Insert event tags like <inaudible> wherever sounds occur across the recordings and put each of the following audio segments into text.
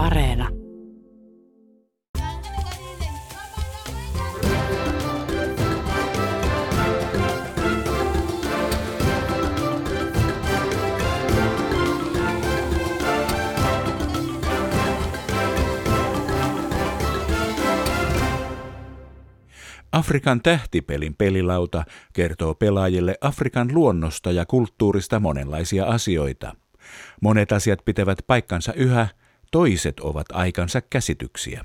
Areena. Afrikan tähtipelin pelilauta kertoo pelaajille Afrikan luonnosta ja kulttuurista monenlaisia asioita. Monet asiat pitävät paikkansa yhä, toiset ovat aikansa käsityksiä.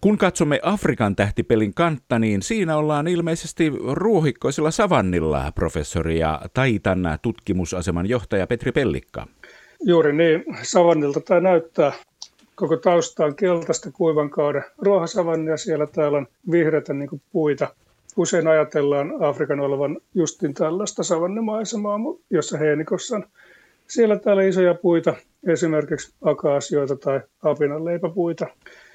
Kun katsomme Afrikan tähtipelin kantta, niin siinä ollaan ilmeisesti ruohikkoisella savannilla, professori ja Taitan tutkimusaseman johtaja Petri Pellikka. Juuri niin, savannilta tämä näyttää. Koko tausta on keltaista kuivan kauden ruohasavannia, siellä täällä on vihreitä niin puita. Usein ajatellaan Afrikan olevan justin tällaista savannimaisemaa, jossa heinikossa on siellä täällä isoja puita, esimerkiksi akaasioita tai apinanleipäpuita.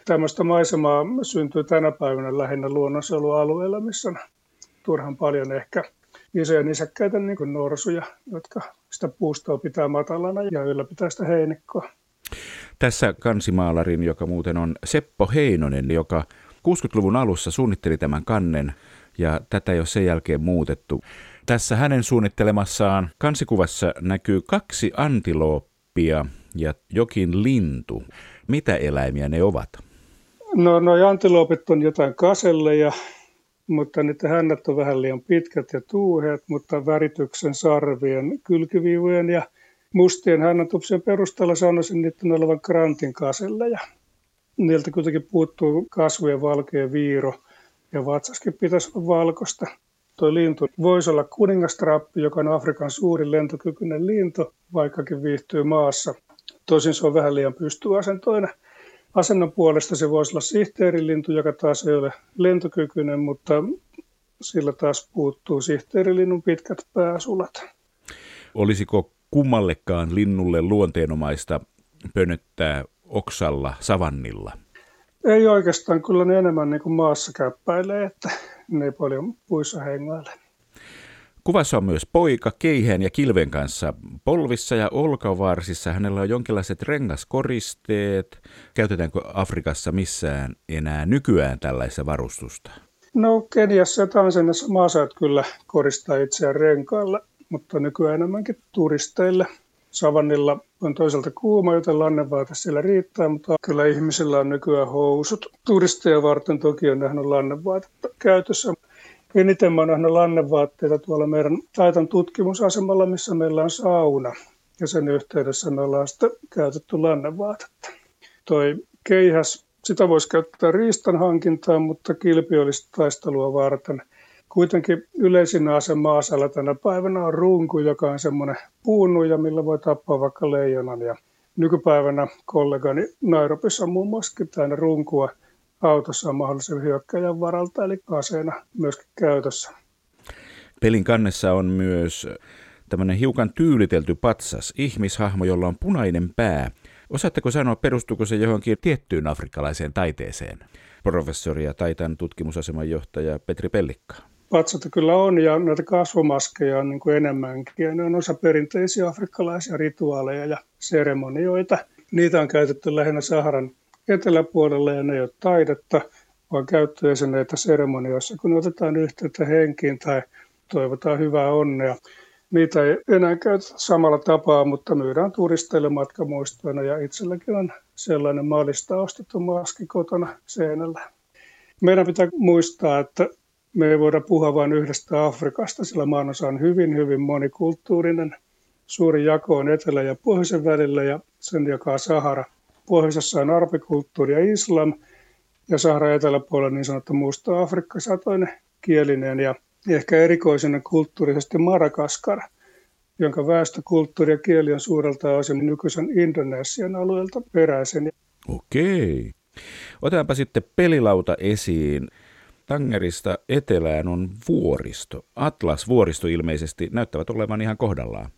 Tämmöistä maisemaa syntyy tänä päivänä lähinnä luonnonsuojelualueilla, missä on turhan paljon ehkä isoja nisäkkäitä, niin kuin norsuja, jotka sitä puustoa pitää matalana ja ylläpitää sitä heinikkoa. Tässä kansimaalarin, joka muuten on Seppo Heinonen, joka 60-luvun alussa suunnitteli tämän kannen ja tätä ei ole sen jälkeen muutettu. Tässä hänen suunnittelemassaan kansikuvassa näkyy kaksi antilooppia ja jokin lintu. Mitä eläimiä ne ovat? No, no antiloopit on jotain kaselleja, mutta niiden hännät on vähän liian pitkät ja tuuheat, mutta värityksen, sarvien, kylkiviivojen ja mustien hännätupsien perusteella sanoisin niiden olevan grantin kaselleja. Niiltä kuitenkin puuttuu kasvojen valkea viiro ja vatsaskin pitäisi olla valkoista. Tuo lintu voisi olla kuningastrappi, joka on Afrikan suurin lentokykyinen lintu, vaikkakin viihtyy maassa. Tosin se on vähän liian pystyasentoinen. Asennon puolesta se voisi olla sihteerilintu, joka taas ei ole lentokykyinen, mutta sillä taas puuttuu sihteerilinnun pitkät pääsulat. Olisiko kummallekaan linnulle luonteenomaista pönöttää oksalla savannilla? Ei oikeastaan, kyllä ne enemmän niin kuin maassa käppäilee, että ne ei paljon puissa hengaile. Kuvassa on myös poika keihään ja kilven kanssa. Polvissa ja olkavarsissa hänellä on jonkinlaiset rengaskoristeet. Käytetäänkö Afrikassa missään enää nykyään tällaista varustusta? No Keniassa ja Tansaniassa maasaat kyllä koristaa itseään renkailla, mutta nykyään enemmänkin turisteille. Savannilla on toisaalta kuuma, joten lannevaate siellä riittää, mutta kyllä ihmisillä on nykyään housut. Turisteja varten toki on nähnyt lannevaatetta käytössä. Eniten mä nähnyt lannevaatteita tuolla meidän Taitan tutkimusasemalla, missä meillä on sauna. Ja sen yhteydessä me ollaan sitten käytetty lannevaatetta. Toi keihäs, sitä voisi käyttää riistan hankintaan, mutta kilpi olisi taistelua varten. Kuitenkin yleisin ase maasalla tänä päivänä on runku, joka on semmoinen puunuja, millä voi tappaa vaikka leijonan. Ja nykypäivänä kollegani Nairobissa on muun muassa runkua – autossa on mahdollisen hyökkäjän varalta, eli aseena myöskin käytössä. Pelin kannessa on myös tämmöinen hiukan tyylitelty patsas, ihmishahmo, jolla on punainen pää. Osaatteko sanoa, perustuuko se johonkin tiettyyn afrikkalaiseen taiteeseen? Professori ja taitan tutkimusaseman johtaja Petri Pellikka. Patsata kyllä on ja näitä kasvomaskeja on niin kuin enemmänkin. Ja ne on osa perinteisiä afrikkalaisia rituaaleja ja seremonioita. Niitä on käytetty lähinnä Saharan eteläpuolella ja ne ei ole taidetta, vaan käyttöesineitä seremonioissa, kun otetaan yhteyttä henkiin tai toivotaan hyvää onnea. Niitä ei enää käytetä samalla tapaa, mutta myydään turisteille matkamuistoina ja itselläkin on sellainen maalista ostettu maski kotona seinällä. Meidän pitää muistaa, että me ei voida puhua vain yhdestä Afrikasta, sillä maanosa on hyvin, hyvin monikulttuurinen. Suuri jako on etelä- ja pohjoisen välillä ja sen jakaa Sahara – pohjoisessa on arabikulttuuri ja islam, ja Sahara eteläpuolella niin sanottu musta Afrikka satoinen kielinen ja ehkä erikoisena kulttuurisesti Madagaskar, jonka väestö, kulttuuri ja kieli on suurelta osin nykyisen Indonesian alueelta peräisin. Okei. Otetaanpa sitten pelilauta esiin. Tangerista etelään on vuoristo. Atlas-vuoristo ilmeisesti näyttävät olevan ihan kohdallaan.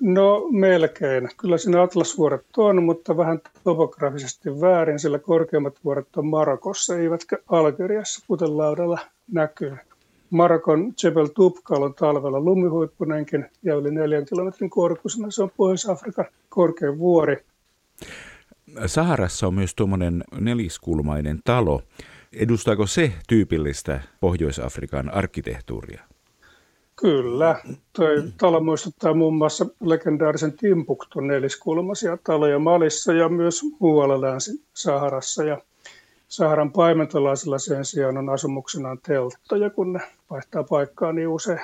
No melkein. Kyllä siinä Atlasvuoret on, mutta vähän topografisesti väärin, sillä korkeimmat vuoret on Marokossa, eivätkä Algeriassa, kuten laudalla näkyy. Marokon Jebel Tubkal on talvella lumihuippunenkin ja yli neljän kilometrin korkuisena se on Pohjois-Afrikan korkein vuori. Saharassa on myös tuommoinen neliskulmainen talo. Edustaako se tyypillistä Pohjois-Afrikan arkkitehtuuria? Kyllä. Toi talo muistuttaa muun muassa legendaarisen Timbuktun neliskulmaisia taloja Malissa ja myös muualla Länsi-Saharassa. Ja Saharan paimentolaisilla sen sijaan on asumuksenaan telttoja, kun ne vaihtaa paikkaa niin usein.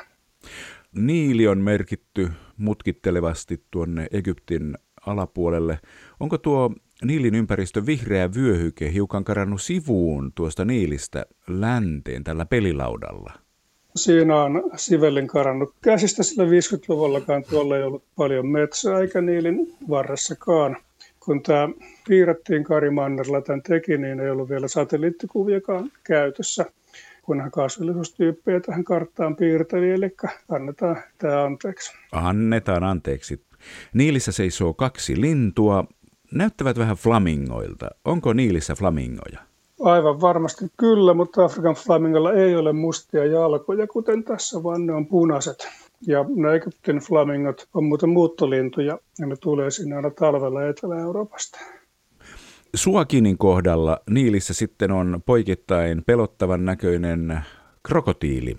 Niili on merkitty mutkittelevasti tuonne Egyptin alapuolelle. Onko tuo Niilin ympäristö vihreä vyöhyke hiukan karannut sivuun tuosta Niilistä länteen tällä pelilaudalla? Siinä on sivellin karannut käsistä, sillä 50-luvullakaan tuolla ei ollut paljon metsää eikä Niilin varressakaan. Kun tämä piirrettiin Kari Mannerla tämän teki, niin ei ollut vielä satelliittikuviakaan käytössä kun hän kasvillisuustyyppejä tähän karttaan piirteli, eli annetaan tämä anteeksi. Annetaan anteeksi. Niilissä seisoo kaksi lintua, näyttävät vähän flamingoilta. Onko Niilissä flamingoja? Aivan varmasti kyllä, mutta Afrikan flamingolla ei ole mustia jalkoja, kuten tässä, vaan ne on punaiset. Ja ne Egyptin flamingot on muuten muuttolintuja, ja ne tulee sinne aina talvella Etelä-Euroopasta. Suakinin kohdalla Niilissä sitten on poikittain pelottavan näköinen krokotiili.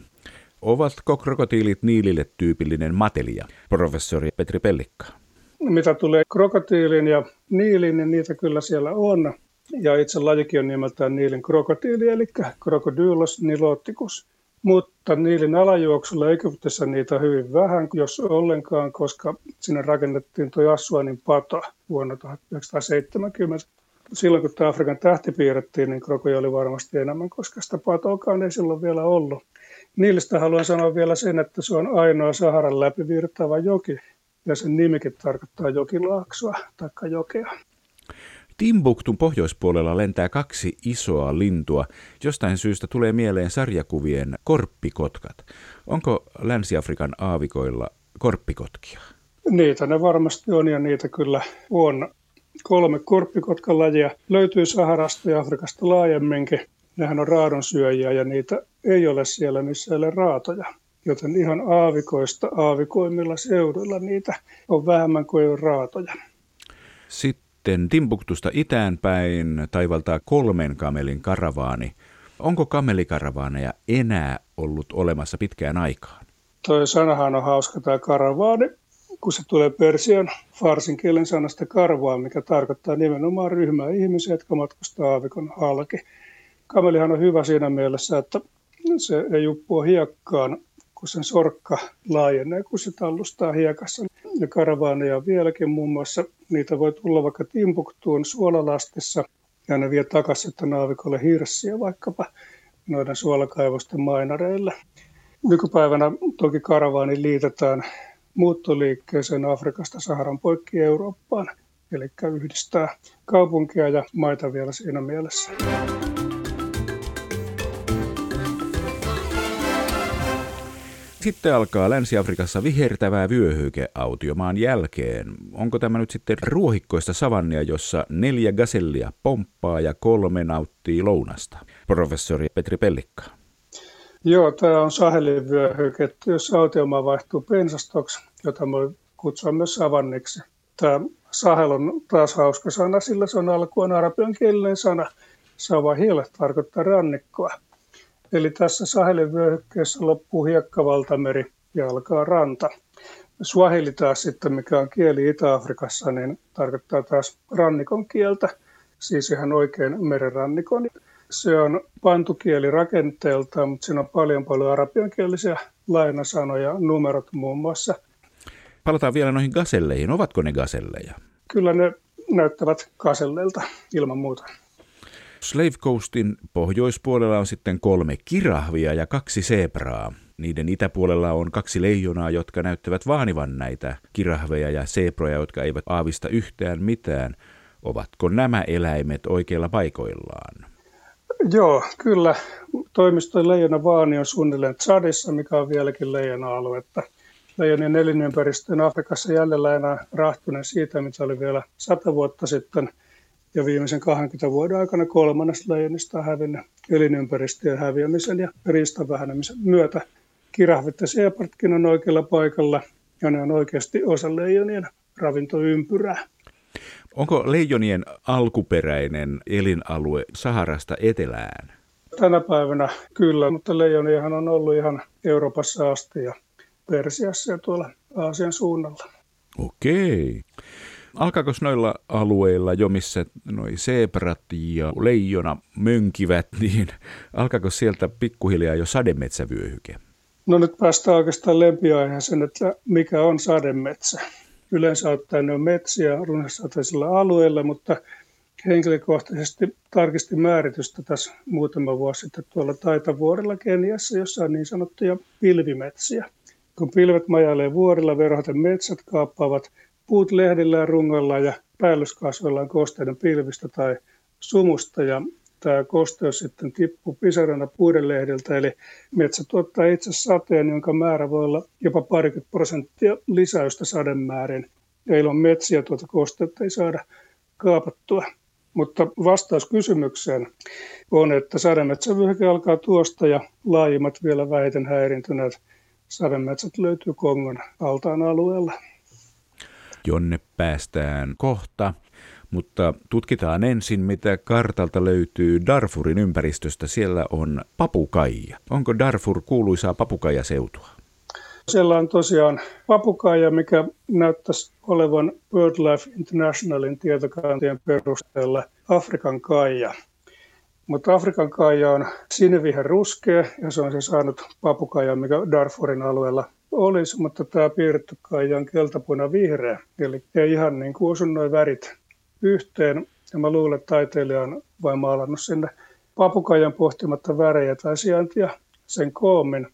Ovatko krokotiilit Niilille tyypillinen matelia, professori Petri Pellikka? Mitä tulee krokotiilin ja niiliin, niin niitä kyllä siellä on. Ja itse lajikin on nimeltään niilin krokotiili, eli Crocodylus niloticus. Mutta niilin alajuoksulla Egyptissä niitä hyvin vähän, jos ollenkaan, koska sinne rakennettiin tuo Assuanin pato vuonna 1970. Silloin kun tämä Afrikan tähti piirrettiin, niin krokoja oli varmasti enemmän, koska sitä patoakaan ei silloin vielä ollut. Niilistä haluan sanoa vielä sen, että se on ainoa Saharan läpi virtaava joki, ja sen nimikin tarkoittaa jokilaaksoa tai jokea. Timbuktun pohjoispuolella lentää kaksi isoa lintua. Jostain syystä tulee mieleen sarjakuvien korppikotkat. Onko Länsi-Afrikan aavikoilla korppikotkia? Niitä ne varmasti on ja niitä kyllä on. Kolme korppikotkalajia löytyy Saharasta ja Afrikasta laajemminkin. Nehän on raadonsyöjiä ja niitä ei ole siellä, missä ei ole raatoja. Joten ihan aavikoista aavikoimmilla seuduilla niitä on vähemmän kuin raatoja. Sitten Timbuktusta itäänpäin taivaltaa kolmen kamelin karavaani. Onko kamelikaravaaneja enää ollut olemassa pitkään aikaan? Toi sanahan on hauska tämä karavaani, kun se tulee persian farsin kielen sanasta karvaa, mikä tarkoittaa nimenomaan ryhmää ihmisiä, jotka matkustaa aavikon halki. Kamelihan on hyvä siinä mielessä, että se ei uppua hiekkaan, kun sen sorkka laajenee, kun se tallustaa hiekassa ja karavaaneja vieläkin muun muassa. Niitä voi tulla vaikka Timbuktuun suolalastissa ja ne vie takaisin sitten naavikolle hirssiä vaikkapa noiden suolakaivosten mainareille. Nykypäivänä toki karavaani liitetään muuttoliikkeeseen Afrikasta Saharan poikki Eurooppaan, eli yhdistää kaupunkia ja maita vielä siinä mielessä. Sitten alkaa Länsi-Afrikassa vihertävää vyöhyke autiomaan jälkeen. Onko tämä nyt sitten ruohikkoista savannia, jossa neljä gasellia pomppaa ja kolme nauttii lounasta? Professori Petri Pellikka. Joo, tämä on Sahelin vyöhyke, jos autiomaa vaihtuu pensastoksi, jota voi kutsua myös savanniksi. Tämä Sahel on taas hauska sana, sillä se on alkuun arabian kielinen sana. Savahil tarkoittaa rannikkoa. Eli tässä Sahelin vyöhykkeessä loppuu hiekkavaltameri ja alkaa ranta. Swahili taas sitten, mikä on kieli Itä-Afrikassa, niin tarkoittaa taas rannikon kieltä, siis ihan oikein merenrannikon. Se on pantukieli rakenteelta, mutta siinä on paljon paljon arabiankielisiä lainasanoja, numerot muun muassa. Palataan vielä noihin gaselleihin. Ovatko ne gaselleja? Kyllä ne näyttävät gaselleilta ilman muuta. Slave Coastin pohjoispuolella on sitten kolme kirahvia ja kaksi sebraa. Niiden itäpuolella on kaksi leijonaa, jotka näyttävät vaanivan näitä kirahveja ja seproja, jotka eivät aavista yhtään mitään. Ovatko nämä eläimet oikeilla paikoillaan? Joo, kyllä. Toimisto leijona vaani on suunnilleen Tsadissa, mikä on vieläkin leijona-aluetta. Leijonien elinympäristö Afrikassa jäljellä enää rahtunen siitä, mitä oli vielä sata vuotta sitten – Ja viimeisen 20 vuoden aikana kolmannes leijonista on hävinnyt elinympäristöjen häviämisen ja riistan vähenemisen myötä. Kirahvet ja seapartkin on oikealla paikalla ja ne on oikeasti osa leijonien ravintoympyrää. Onko leijonien alkuperäinen elinalue Saharasta etelään? Tänä päivänä kyllä, mutta leijoniahan on ollut ihan Euroopassa asti ja Persiassa ja tuolla Aasian suunnalla. Okei. Alkaako noilla alueilla jo, missä noi zebrat ja leijona mönkivät, <laughs> niin alkaako sieltä pikkuhiljaa jo sademetsävyöhyke? No nyt päästään oikeastaan lempiaiheeseen, että mikä on sademetsä. Yleensä ottaen ne on metsiä runsasateisilla alueilla, mutta henkilökohtaisesti tarkistin määritystä tässä muutama vuosi sitten tuolla Taitavuorella Keniassa, jossa on niin sanottuja pilvimetsiä. Kun pilvet majailee vuorilla, verhoten metsät kaappaavat puut lehdillä ja rungolla ja päällyskasveillaan kosteiden pilvistä tai sumusta ja tämä kosteus sitten tippuu pisarana puiden lehdiltä, eli metsä tuottaa itse sateen, jonka määrä voi olla jopa parikymmentä prosenttia lisäystä sademäärin. Ja ilman metsiä tuota kosteutta ei saada kaapattua. Mutta vastaus kysymykseen on, että sademetsävyöhyke alkaa tuosta ja laajimmat vielä vähiten häirintyneet sademetsät löytyy Kongon altaan alueella. Jonne päästään kohta, mutta tutkitaan ensin, mitä kartalta löytyy Darfurin ympäristöstä. Siellä on papukaija. Onko Darfur kuuluisaa papukajaseutua? Siellä on tosiaan papukaija, mikä näyttäisi olevan BirdLife Internationalin tietokantien perusteella Afrikan kaija. Mutta Afrikan kaija on siniviher ruskea ja se on se saanut papukaija, mikä Darfurin alueella olisi, mutta tämä piirretty kaija on keltapuna vihreä. Eli ihan niin kuin osu noin värit yhteen. Ja mä luulen, että taiteilija on vain maalannut sinne papukaijan pohtimatta värejä tai sijaintia sen koommin.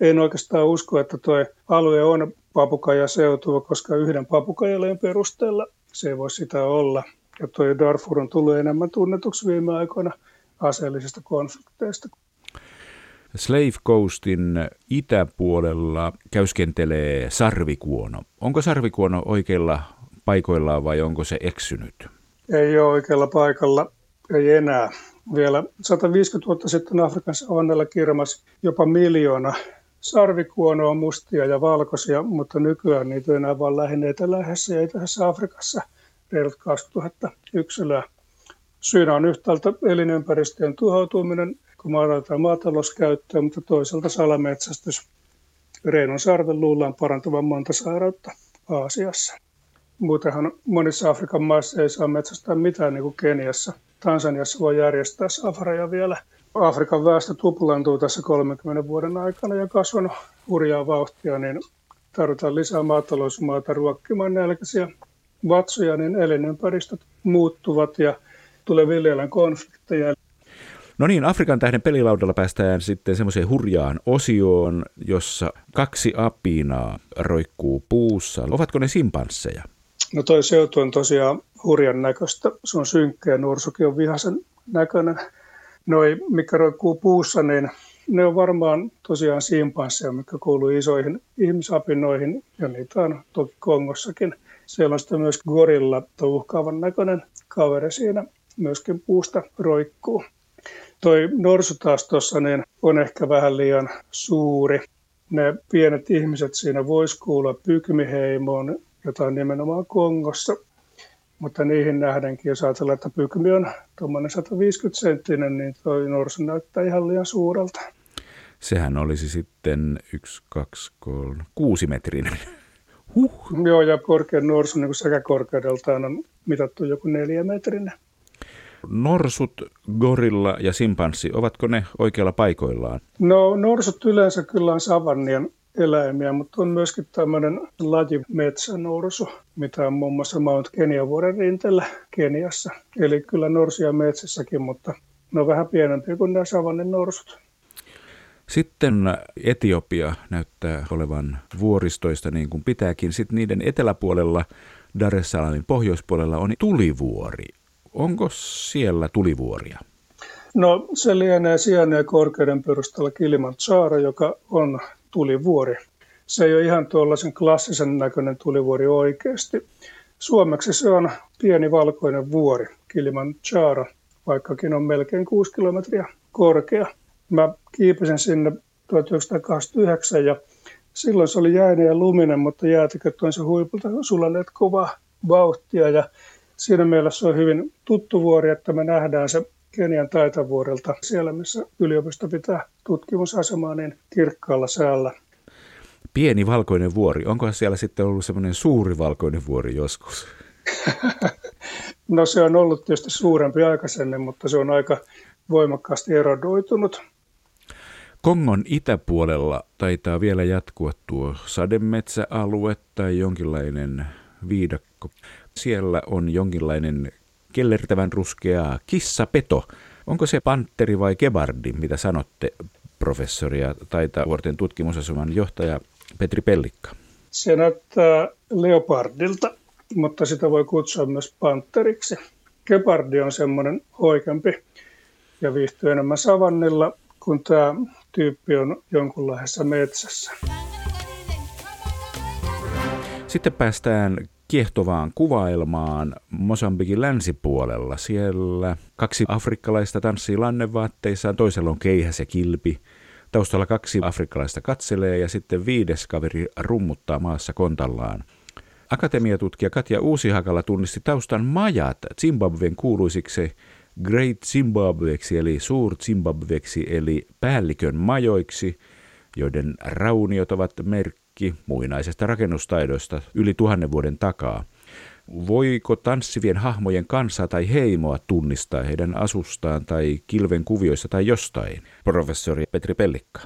En oikeastaan usko, että tuo alue on papukaija seutua, koska yhden papukaijaleen perusteella se ei voi sitä olla. Ja tuo Darfur on tullut enemmän tunnetuksi viime aikoina aseellisista konflikteista. Slave Coastin itäpuolella käyskentelee sarvikuono. Onko sarvikuono oikeilla paikoillaan vai onko se eksynyt? Ei ole oikealla paikalla, ei enää. Vielä 150 vuotta sitten Afrikassa onnella kirmas jopa miljoona sarvikuonoa, mustia ja valkoisia, mutta nykyään niitä on enää vain lähinnä eteläisessä ja itäisessä Afrikassa reilut 2000 yksilöä. Syynä on yhtäältä elinympäristöjen tuhoutuminen, kun maalataan maatalouskäyttöä, mutta toisaalta salametsästys. Reinon sarven luullaan parantavan monta sairautta Aasiassa. Muutenhan monissa Afrikan maissa ei saa metsästää mitään niin kuin Keniassa. Tansaniassa voi järjestää safareja vielä. Afrikan väestö tuplaantuu tässä 30 vuoden aikana ja kasvanut hurjaa vauhtia, niin tarvitaan lisää maatalousmaata ruokkimaan nälkäisiä vatsoja, niin elinympäristöt muuttuvat ja tulee viljellään konflikteja. No niin, Afrikan tähden pelilaudalla päästään sitten semmoiseen hurjaan osioon, jossa kaksi apinaa roikkuu puussa. Ovatko ne simpansseja? No toi seutu on tosiaan hurjan näköistä. Se on synkkä ja nuorsukin on vihaisen näköinen. Noi, mikä roikkuu puussa, niin ne on varmaan tosiaan simpansseja, mikä kuuluu isoihin ihmisapinoihin, ja niitä on toki Kongossakin. Siellä on sitten myös gorilla, uhkaavan näköinen kaveri siinä, myöskin puusta roikkuu. Toi norsu taas tuossa niin on ehkä vähän liian suuri. Ne pienet ihmiset siinä voisi kuulla pykmiheimoon, jota on nimenomaan Kongossa. Mutta niihin nähdenkin, jos ajatellaan, että pykmi on tuommoinen 150 senttinen, niin tuo norsu näyttää ihan liian suurelta. Sehän olisi sitten 1, 2, 3, 6 metrinen. Huh. Joo, ja korkean norsu niin sekä korkeudeltaan on mitattu joku neljä metrinen. Norsut, gorilla ja simpanssi, ovatko ne oikealla paikoillaan? No norsut yleensä kyllä on savannien eläimiä, mutta on myöskin tämmöinen laji metsänorsu, mitä on muun muassa Mount Kenian vuoden rinteellä Keniassa. Eli kyllä norsia metsässäkin, mutta ne on vähän pienempiä kuin nämä savannin norsut. Sitten Etiopia näyttää olevan vuoristoista niin kuin pitääkin. Sitten niiden eteläpuolella, Dar es Salamin pohjoispuolella on tulivuori. Onko siellä tulivuoria? No se lienee sijainneen korkeuden perusteella Kilimanjaro, joka on tulivuori. Se ei ole ihan tuollaisen klassisen näköinen tulivuori oikeasti. Suomeksi se on pieni valkoinen vuori. Kilimanjaro, vaikkakin on melkein 6 kilometriä korkea. Mä kiipesin sinne 1929 ja silloin se oli jäinen ja luminen, mutta jäätiköt on se huipulta sulaneet kovaa vauhtia ja siinä mielessä on hyvin tuttu vuori, että me nähdään se Kenian taitavuorelta siellä, missä yliopisto pitää tutkimusasemaa niin kirkkaalla säällä. Pieni valkoinen vuori. Onko siellä sitten ollut semmoinen suuri valkoinen vuori joskus? <laughs> no se on ollut tietysti suurempi aikaisemmin, mutta se on aika voimakkaasti erodoitunut. Kongon itäpuolella taitaa vielä jatkua tuo sademetsäalue tai jonkinlainen viidakko. Siellä on jonkinlainen kellertävän ruskea kissapeto. Onko se panteri vai kebardi, mitä sanotte, professori ja taitavuorten tutkimusasuman johtaja Petri Pellikka? Se näyttää leopardilta, mutta sitä voi kutsua myös panteriksi. Gepardi on semmoinen hoikempi ja viihtyy enemmän savannilla, kun tämä tyyppi on jonkunlaisessa metsässä. Sitten päästään kiehtovaan kuvailmaan Mosambikin länsipuolella. Siellä kaksi afrikkalaista tanssii lannevaatteissaan, toisella on keihäs ja kilpi. Taustalla kaksi afrikkalaista katselee ja sitten viides kaveri rummuttaa maassa kontallaan. Akatemiatutkija Katja Uusihakala tunnisti taustan majat Zimbabwen kuuluisiksi Great Zimbabweksi eli Suur Zimbabweksi eli päällikön majoiksi, joiden rauniot ovat merkki muinaisesta rakennustaidosta yli tuhannen vuoden takaa. Voiko tanssivien hahmojen kansaa tai heimoa tunnistaa heidän asustaan tai kilven kuvioissa tai jostain? Professori Petri Pellikka.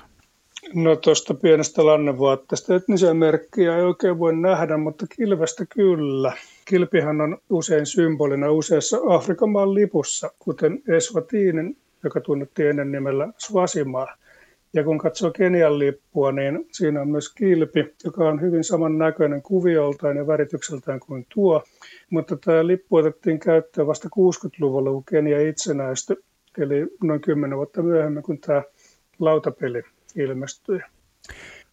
No tuosta pienestä lannevaatteesta etnisiä merkkiä ei oikein voi nähdä, mutta kilvestä kyllä. Kilpihän on usein symbolina useassa Afrikan maan lipussa, kuten Eswatinin, joka tunnettiin ennen nimellä Swasimaa. Ja kun katsoo Kenian lippua, niin siinä on myös kilpi, joka on hyvin samannäköinen kuvioltaan ja väritykseltään kuin tuo. Mutta tämä lippu otettiin käyttöön vasta 60-luvulla, kun Kenia itsenäistyi, eli noin 10 vuotta myöhemmin, kun tämä lautapeli ilmestyi.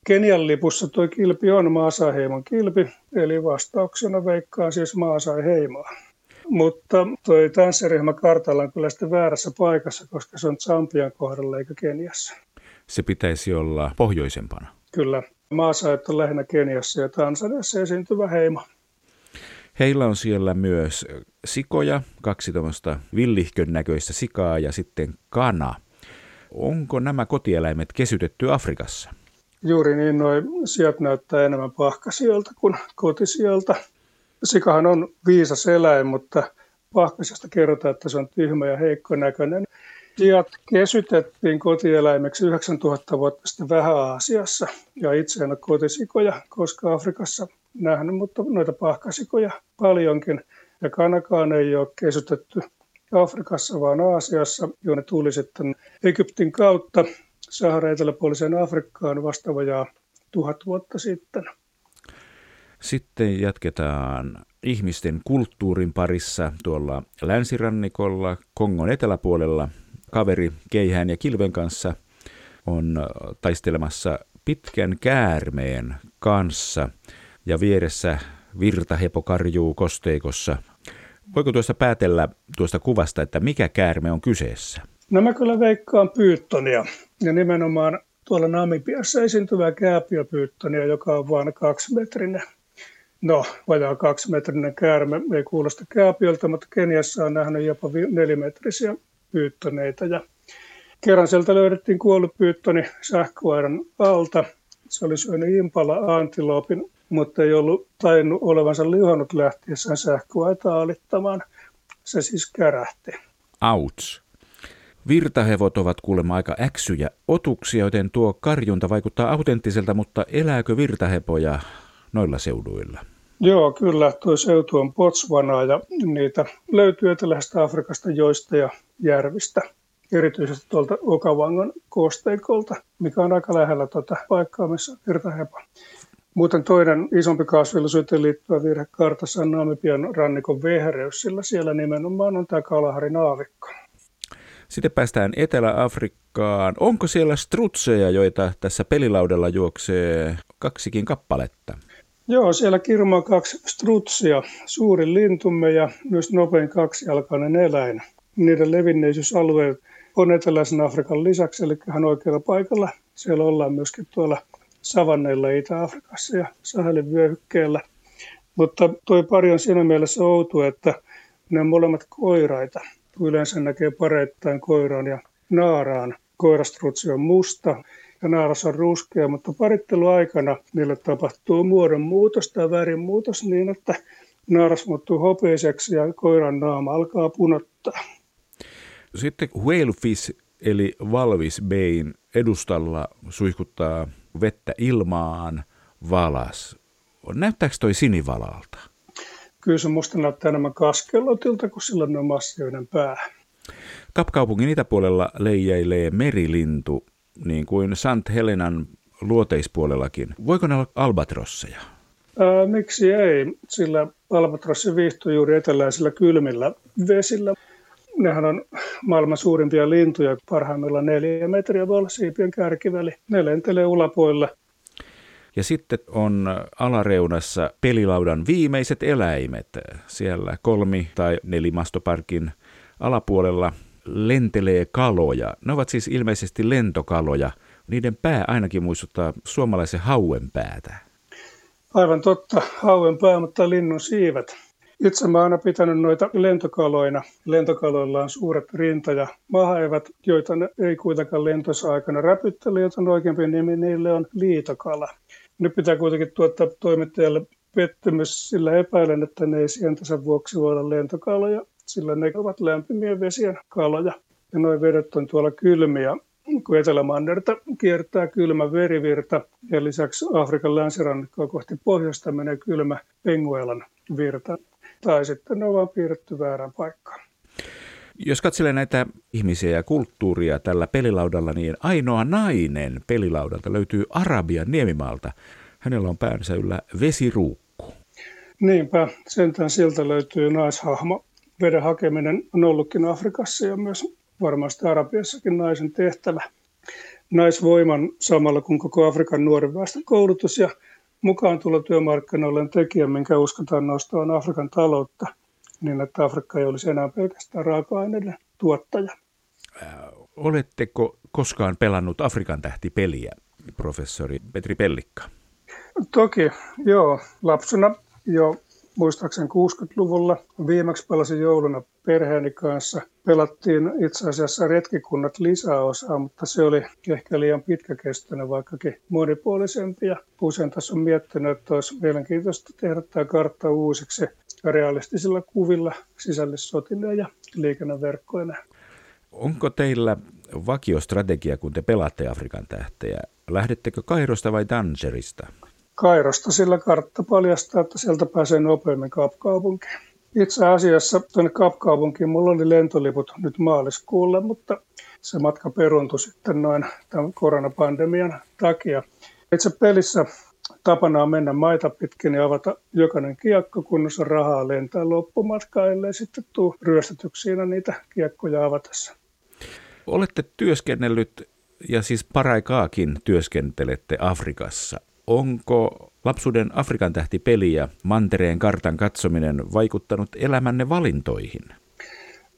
Kenian lipussa tuo kilpi on Maasai-heimon kilpi, eli vastauksena veikkaan siis Maasai-heimoa. Mutta tuo tanssiryhmä kartalla on kyllä sitten väärässä paikassa, koska se on Zambian kohdalla eikä Keniassa. Se pitäisi olla pohjoisempana. Kyllä. Maasait on lähinnä Keniassa ja Tansaniassa esiintyvä heimo. Heillä on siellä myös sikoja, kaksi tuommoista villihkön näköistä sikaa ja sitten kana. Onko nämä kotieläimet kesytetty Afrikassa? Juuri niin, noin sijat näyttää enemmän pahkasijoilta kuin kotisijoilta. Sikahan on viisas eläin, mutta pahkasesta kerrotaan, että se on tyhmä ja heikko näköinen. Sijat kesytettiin kotieläimeksi 9000 vuotta sitten Vähä-Aasiassa ja itse en ole kotisikoja, koska Afrikassa nähnyt, mutta noita pahkasikoja paljonkin. Ja kanakaan ei ole kesytetty Afrikassa, vaan Aasiassa, jonne tuli sitten Egyptin kautta Sahara eteläpuoliseen Afrikkaan vastaavajaa tuhat vuotta sitten. Sitten jatketaan ihmisten kulttuurin parissa tuolla länsirannikolla, Kongon eteläpuolella. Kaveri Keihään ja Kilven kanssa on taistelemassa pitkän käärmeen kanssa ja vieressä virtahepo karjuu kosteikossa Voiko tuosta päätellä tuosta kuvasta, että mikä käärme on kyseessä? No mä kyllä veikkaan pyyttonia ja nimenomaan tuolla Namibiassa esiintyvää kääpiöpyyttonia, joka on vain kaksimetrinen. No, vajaa kaksimetrinen käärme ei kuulosta kääpiöltä, mutta Keniassa on nähnyt jopa nelimetrisiä pyyttoneita. Ja kerran sieltä löydettiin kuollut pyyttoni sähköairan alta. Se oli syönyt impala antiloopin mutta ei ollut tainnut olevansa lihonnut lähtiessään sähköaita alittamaan. Se siis kärähti. Auts. Virtahevot ovat kuulemma aika äksyjä otuksia, joten tuo karjunta vaikuttaa autenttiselta, mutta elääkö virtahepoja noilla seuduilla? Joo, kyllä. Tuo seutu on Botswana ja niitä löytyy Etelästä Afrikasta joista ja järvistä. Erityisesti tuolta Okavangon kosteikolta, mikä on aika lähellä tuota paikkaa, missä virtahepo Muuten toinen isompi kasvillisuuteen liittyvä virhe kartassa on Namibian rannikon vehreys, sillä siellä nimenomaan on tämä kalaharin aavikko. Sitten päästään Etelä-Afrikkaan. Onko siellä strutseja, joita tässä pelilaudella juoksee kaksikin kappaletta? Joo, siellä kirmaa kaksi strutsia, suurin lintumme ja myös nopein kaksijalkainen eläin. Niiden levinneisyysalueet on eteläisen Afrikan lisäksi, eli ihan oikealla paikalla. Siellä ollaan myöskin tuolla savanneilla Itä-Afrikassa ja Sahelin vyöhykkeellä. Mutta tuo pari on siinä mielessä outo, että ne on molemmat koiraita. Yleensä näkee pareittain koiraan ja naaraan. Koirastrutsi on musta ja naaras on ruskea, mutta paritteluaikana niille tapahtuu muodonmuutos tai värinmuutos niin, että naaras muuttuu hopeiseksi ja koiran naama alkaa punottaa. Sitten whalefish eli valvisbein edustalla suihkuttaa vettä ilmaan valas. Näyttääkö toi sinivalalta? Kyllä se musta näyttää enemmän kaskelotilta, kun sillä on massioiden pää. Kapkaupungin itäpuolella leijailee merilintu, niin kuin Sant Helenan luoteispuolellakin. Voiko ne olla albatrosseja? Ää, miksi ei, sillä albatrossi viihtyy juuri eteläisillä kylmillä vesillä. Nehän on maailman suurimpia lintuja, parhaimmillaan neljä metriä voi olla siipien kärkiväli. Ne lentelee ulapoilla. Ja sitten on alareunassa pelilaudan viimeiset eläimet. Siellä kolmi- tai nelimastoparkin alapuolella lentelee kaloja. Ne ovat siis ilmeisesti lentokaloja. Niiden pää ainakin muistuttaa suomalaisen hauen päätä. Aivan totta, hauen pää, mutta linnun siivet. Itse mä aina pitänyt noita lentokaloina. Lentokaloilla on suuret rinta- ja mahaevät, joita ne ei kuitenkaan lentossa aikana räpyttele, joten oikeampi nimi niille on liitokala. Nyt pitää kuitenkin tuottaa toimittajalle pettymys, sillä epäilen, että ne ei sientänsä vuoksi voi olla lentokaloja, sillä ne ovat lämpimien vesien kaloja. Ja noin vedet on tuolla kylmiä, kun Etelämannerta kiertää kylmä verivirta ja lisäksi Afrikan länsirannikkoa kohti pohjoista menee kylmä Penguelan virta. Tai sitten ne on vain piirretty väärään paikkaan. Jos katselee näitä ihmisiä ja kulttuuria tällä pelilaudalla, niin ainoa nainen pelilaudalta löytyy Arabian niemimaalta. Hänellä on päänsä yllä vesiruukku. Niinpä, sentään sieltä löytyy naishahmo. Veden hakeminen on ollutkin Afrikassa ja myös varmasti Arabiassakin naisen tehtävä. Naisvoiman samalla kuin koko Afrikan nuoren väestön koulutus ja mukaan tulla työmarkkinoille on tekijä, minkä uskotaan nostavan Afrikan taloutta – niin että Afrikka ei olisi enää pelkästään raaka-aineiden tuottaja. Äh, oletteko koskaan pelannut Afrikan tähti-peliä, professori Petri Pellikka? Toki, joo. Lapsena jo muistaakseni 60-luvulla viimeksi pelasin jouluna perheeni kanssa. Pelattiin itse asiassa retkikunnat lisäosaa, mutta se oli ehkä liian pitkäkestoinen, vaikkakin monipuolisempi. Ja usein tässä on miettinyt, että olisi mielenkiintoista tehdä tämä kartta uusiksi realistisilla kuvilla sisällissotineen ja liikenneverkkoina. Onko teillä vakiostrategia, kun te pelaatte Afrikan tähtejä? Lähdettekö Kairosta vai Dangerista? Kairosta, sillä kartta paljastaa, että sieltä pääsee nopeammin Kapkaupunkiin. Itse asiassa tuonne Kapkaupunkiin mulla oli lentoliput nyt maaliskuulle, mutta se matka peruntui sitten noin tämän koronapandemian takia. Itse pelissä tapana on mennä maita pitkin ja avata jokainen kiekko, kunnossa rahaa lentää loppumatkaa, ellei sitten tuu ryöstetyksi siinä niitä kiekkoja avatessa. Olette työskennellyt ja siis paraikaakin työskentelette Afrikassa. Onko lapsuuden Afrikan tähti peli ja mantereen kartan katsominen vaikuttanut elämänne valintoihin?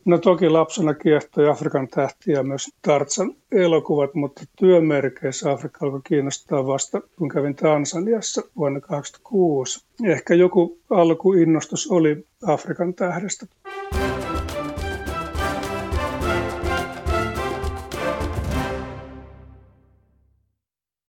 No toki lapsena kiehtoi Afrikan tähtiä myös Tartsan elokuvat, mutta työmerkeissä Afrikka alkoi kiinnostaa vasta, kun kävin Tansaniassa vuonna 2006. Ehkä joku alkuinnostus oli Afrikan tähdestä.